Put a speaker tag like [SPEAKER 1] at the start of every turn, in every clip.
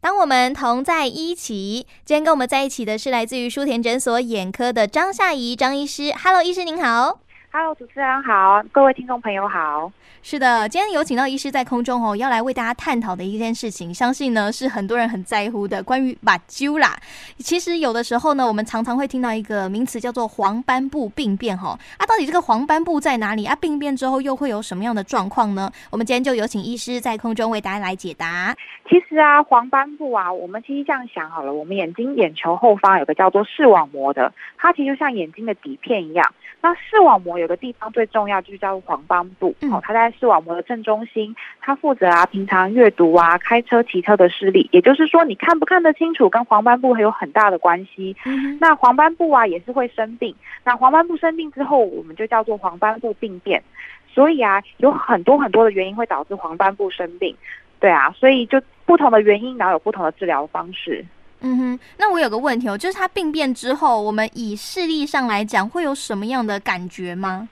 [SPEAKER 1] 当我们同在一起，今天跟我们在一起的是来自于舒田诊所眼科的张夏怡张医师。Hello，医师您好。
[SPEAKER 2] Hello，主持人好，各位听众朋友好。
[SPEAKER 1] 是的，今天有请到医师在空中哦，要来为大家探讨的一件事情，相信呢是很多人很在乎的，关于目睭啦。其实有的时候呢，我们常常会听到一个名词叫做黄斑部病变哈。啊，到底这个黄斑部在哪里啊？病变之后又会有什么样的状况呢？我们今天就有请医师在空中为大家来解答。
[SPEAKER 2] 其实啊，黄斑部啊，我们其实这样想好了，我们眼睛眼球后方有个叫做视网膜的，它其实就像眼睛的底片一样。那视网膜有个地方最重要，就是叫做黄斑部。哦，它在视网膜的正中心，它负责啊平常阅读啊、开车、骑车的视力。也就是说，你看不看得清楚，跟黄斑部还有很大的关系。嗯。那黄斑部啊，也是会生病。那黄斑部生病之后，我们就叫做黄斑部病变。所以啊，有很多很多的原因会导致黄斑部生病。对啊，所以就不同的原因，然后有不同的治疗方式。
[SPEAKER 1] 嗯哼，那我有个问题哦，就是它病变之后，我们以视力上来讲，会有什么样的感觉吗？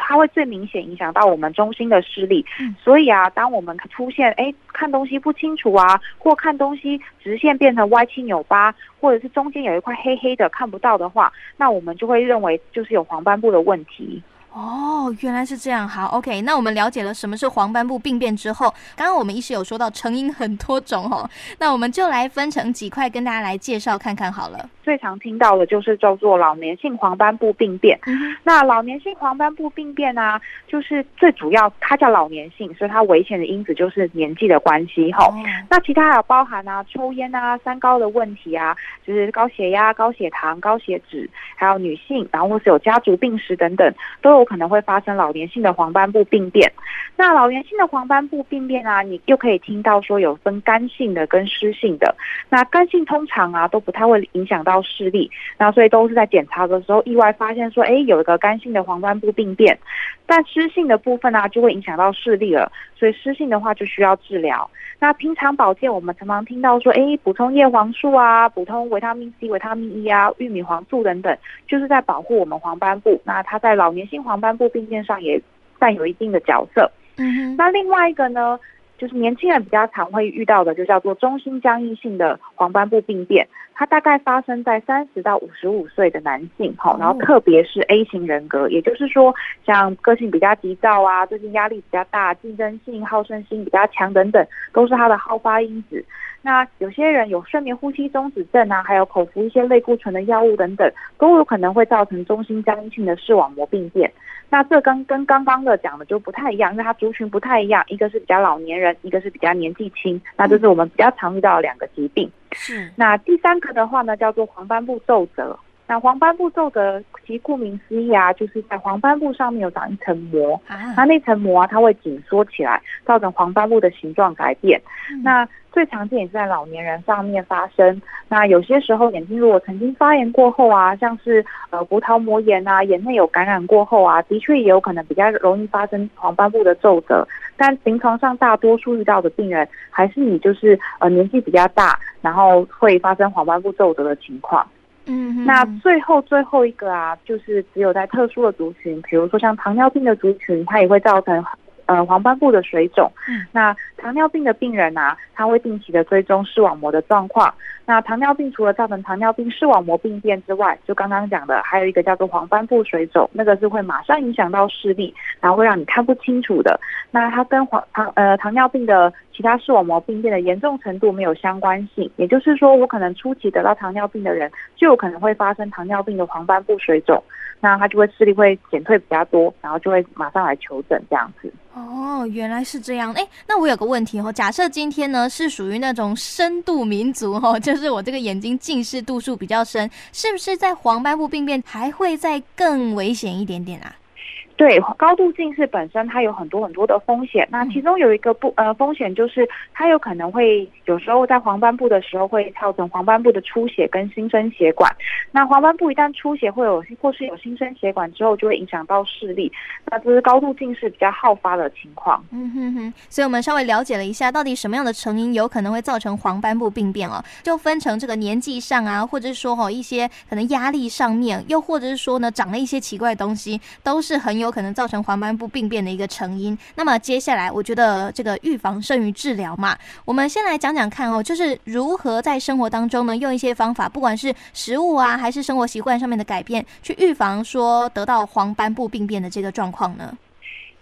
[SPEAKER 2] 它会最明显影响到我们中心的视力。嗯，所以啊，当我们出现哎看东西不清楚啊，或看东西直线变成歪七扭八，或者是中间有一块黑黑的看不到的话，那我们就会认为就是有黄斑部的问题。
[SPEAKER 1] 哦，原来是这样。好，OK，那我们了解了什么是黄斑部病变之后，刚刚我们医师有说到成因很多种哦，那我们就来分成几块跟大家来介绍看看好了。
[SPEAKER 2] 最常听到的就是叫做老年性黄斑部病变。嗯、那老年性黄斑部病变呢、啊，就是最主要它叫老年性，所以它危险的因子就是年纪的关系哈。那其他还有包含啊抽烟啊、三高的问题啊，就是高血压、高血糖、高血脂，还有女性，然后或是有家族病史等等，都有可能会发生老年性的黄斑部病变。那老年性的黄斑部病变啊，你又可以听到说有分干性的跟湿性的。那干性通常啊都不太会影响到视力，那所以都是在检查的时候意外发现说，哎，有一个干性的黄斑部病变。但湿性的部分呢、啊，就会影响到视力了，所以湿性的话就需要治疗。那平常保健我们常常听到说，哎，补充叶黄素啊，补充维他命 C、维他命 E 啊，玉米黄素等等，就是在保护我们黄斑部。那它在老年性黄斑部病变上也占有一定的角色。嗯。那另外一个呢，就是年轻人比较常会遇到的，就叫做中心僵硬性的黄斑部病变。它大概发生在三十到五十五岁的男性，哈，然后特别是 A 型人格，也就是说，像个性比较急躁啊，最近压力比较大，竞争性、好胜心比较强等等，都是它的好发因子。那有些人有睡眠呼吸中止症啊，还有口服一些类固醇的药物等等，都有可能会造成中心僵硬性的视网膜病变。那这跟跟刚刚的讲的就不太一样，因为它族群不太一样，一个是比较老年人，一个是比较年纪轻，那这是我们比较常遇到的两个疾病。是。那第三个的话呢，叫做黄斑部皱褶。那黄斑部皱褶，其顾名思义啊，就是在黄斑部上面有长一层膜，啊、那那层膜啊，它会紧缩起来，造成黄斑部的形状改变。嗯、那最常见也是在老年人上面发生。那有些时候眼睛如果曾经发炎过后啊，像是呃葡萄膜炎啊，眼内有感染过后啊，的确也有可能比较容易发生黄斑部的皱褶。但临床上大多数遇到的病人，还是你就是呃年纪比较大，然后会发生黄斑部皱褶的情况。嗯，那最后最后一个啊，就是只有在特殊的族群，比如说像糖尿病的族群，它也会造成。呃，黄斑部的水肿，那糖尿病的病人啊，他会定期的追踪视网膜的状况。那糖尿病除了造成糖尿病视网膜病变之外，就刚刚讲的，还有一个叫做黄斑部水肿，那个是会马上影响到视力，然后会让你看不清楚的。那它跟黄糖呃糖尿病的其他视网膜病变的严重程度没有相关性，也就是说，我可能初期得到糖尿病的人，就有可能会发生糖尿病的黄斑部水肿，那他就会视力会减退比较多，然后就会马上来求诊这样子。
[SPEAKER 1] 哦，原来是这样。哎，那我有个问题哦，假设今天呢是属于那种深度民族哦，就是我这个眼睛近视度数比较深，是不是在黄斑部病变还会再更危险一点点啊？
[SPEAKER 2] 对，高度近视本身它有很多很多的风险，那其中有一个不呃风险就是它有可能会有时候在黄斑部的时候会造成黄斑部的出血跟新生血管。那黄斑部一旦出血会有或是有新生血管之后，就会影响到视力。那这是高度近视比较好发的情况。
[SPEAKER 1] 嗯哼哼，所以我们稍微了解了一下，到底什么样的成因有可能会造成黄斑部病变哦，就分成这个年纪上啊，或者是说哈一些可能压力上面，又或者是说呢长了一些奇怪的东西，都是很有。有可能造成黄斑部病变的一个成因。那么接下来，我觉得这个预防胜于治疗嘛，我们先来讲讲看哦，就是如何在生活当中呢，用一些方法，不管是食物啊，还是生活习惯上面的改变，去预防说得到黄斑部病变的这个状况呢？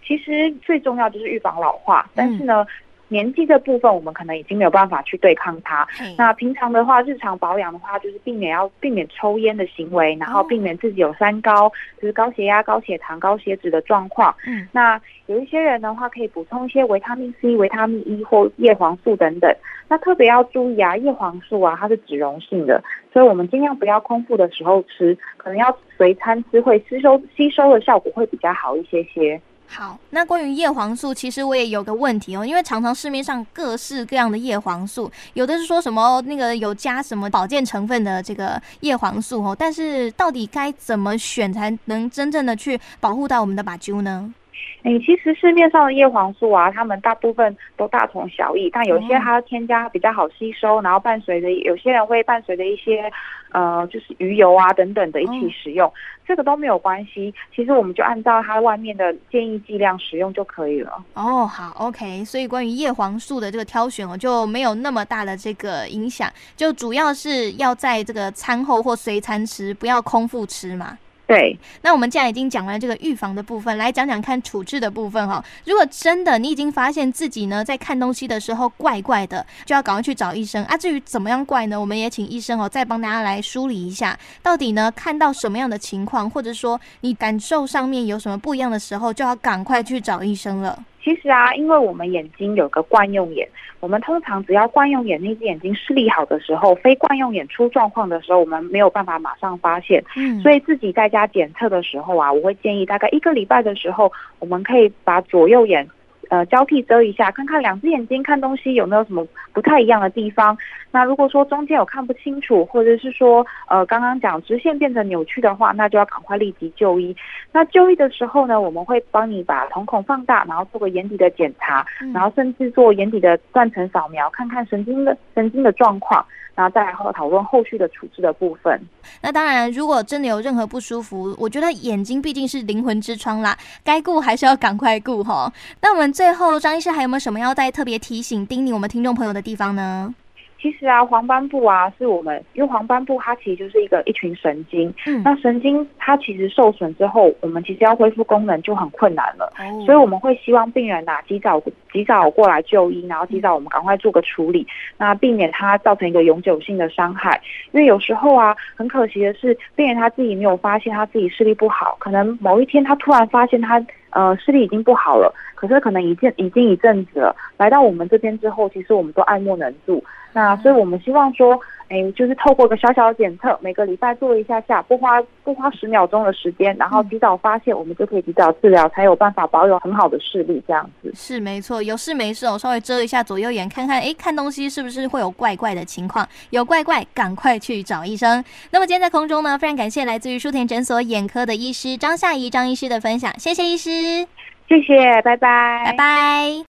[SPEAKER 2] 其实最重要就是预防老化，但是呢。嗯年纪这部分，我们可能已经没有办法去对抗它。那平常的话，日常保养的话，就是避免要避免抽烟的行为，然后避免自己有三高，就是高血压、高血糖、高血脂的状况。嗯，那有一些人的话，可以补充一些维他命 C、维他命 E 或叶黄素等等。那特别要注意啊，叶黄素啊，它是脂溶性的，所以我们尽量不要空腹的时候吃，可能要随餐吃，会吸收吸收的效果会比较好一些些。
[SPEAKER 1] 好，那关于叶黄素，其实我也有个问题哦，因为常常市面上各式各样的叶黄素，有的是说什么那个有加什么保健成分的这个叶黄素哦，但是到底该怎么选才能真正的去保护到我们的目睭呢？
[SPEAKER 2] 哎、欸，其实市面上的叶黄素啊，它们大部分都大同小异，但有些它添加比较好吸收，然后伴随着有些人会伴随着一些呃，就是鱼油啊等等的一起使用，这个都没有关系。其实我们就按照它外面的建议剂量使用就可以了。
[SPEAKER 1] 哦，好，OK。所以关于叶黄素的这个挑选我，就没有那么大的这个影响，就主要是要在这个餐后或随餐吃，不要空腹吃嘛。
[SPEAKER 2] 对，
[SPEAKER 1] 那我们既然已经讲完这个预防的部分，来讲讲看处置的部分哈。如果真的你已经发现自己呢在看东西的时候怪怪的，就要赶快去找医生啊。至于怎么样怪呢，我们也请医生哦再帮大家来梳理一下，到底呢看到什么样的情况，或者说你感受上面有什么不一样的时候，就要赶快去找医生了。
[SPEAKER 2] 其实啊，因为我们眼睛有个惯用眼，我们通常只要惯用眼那只眼睛视力好的时候，非惯用眼出状况的时候，我们没有办法马上发现。嗯，所以自己在家检测的时候啊，我会建议大概一个礼拜的时候，我们可以把左右眼。呃，交替遮一下，看看两只眼睛看东西有没有什么不太一样的地方。那如果说中间有看不清楚，或者是说呃刚刚讲直线变成扭曲的话，那就要赶快立即就医。那就医的时候呢，我们会帮你把瞳孔放大，然后做个眼底的检查，然后甚至做眼底的断层扫描，看看神经的神经的状况。然后再来后讨论后续的处置的部分。
[SPEAKER 1] 那当然，如果真的有任何不舒服，我觉得眼睛毕竟是灵魂之窗啦，该顾还是要赶快顾哈。那我们最后张医师还有没有什么要再特别提醒、叮咛我们听众朋友的地方呢？
[SPEAKER 2] 其实啊，黄斑部啊，是我们因为黄斑部它其实就是一个一群神经，嗯，那神经它其实受损之后，我们其实要恢复功能就很困难了，哦，所以我们会希望病人呐，及早及早过来就医，然后及早我们赶快做个处理，那避免它造成一个永久性的伤害。因为有时候啊，很可惜的是，病人他自己没有发现他自己视力不好，可能某一天他突然发现他呃视力已经不好了，可是可能已经已经一阵子了，来到我们这边之后，其实我们都爱莫能助。那所以，我们希望说，哎，就是透过个小小的检测，每个礼拜做一下下，不花不花十秒钟的时间，然后及早发现，我们就可以及早治疗，才有办法保有很好的视力。这样子
[SPEAKER 1] 是没错，有事没事哦，稍微遮一下左右眼，看看，哎，看东西是不是会有怪怪的情况？有怪怪，赶快去找医生。那么今天在空中呢，非常感谢来自于舒田诊所眼科的医师张夏怡张医师的分享，谢谢医师，
[SPEAKER 2] 谢谢，拜拜，
[SPEAKER 1] 拜拜。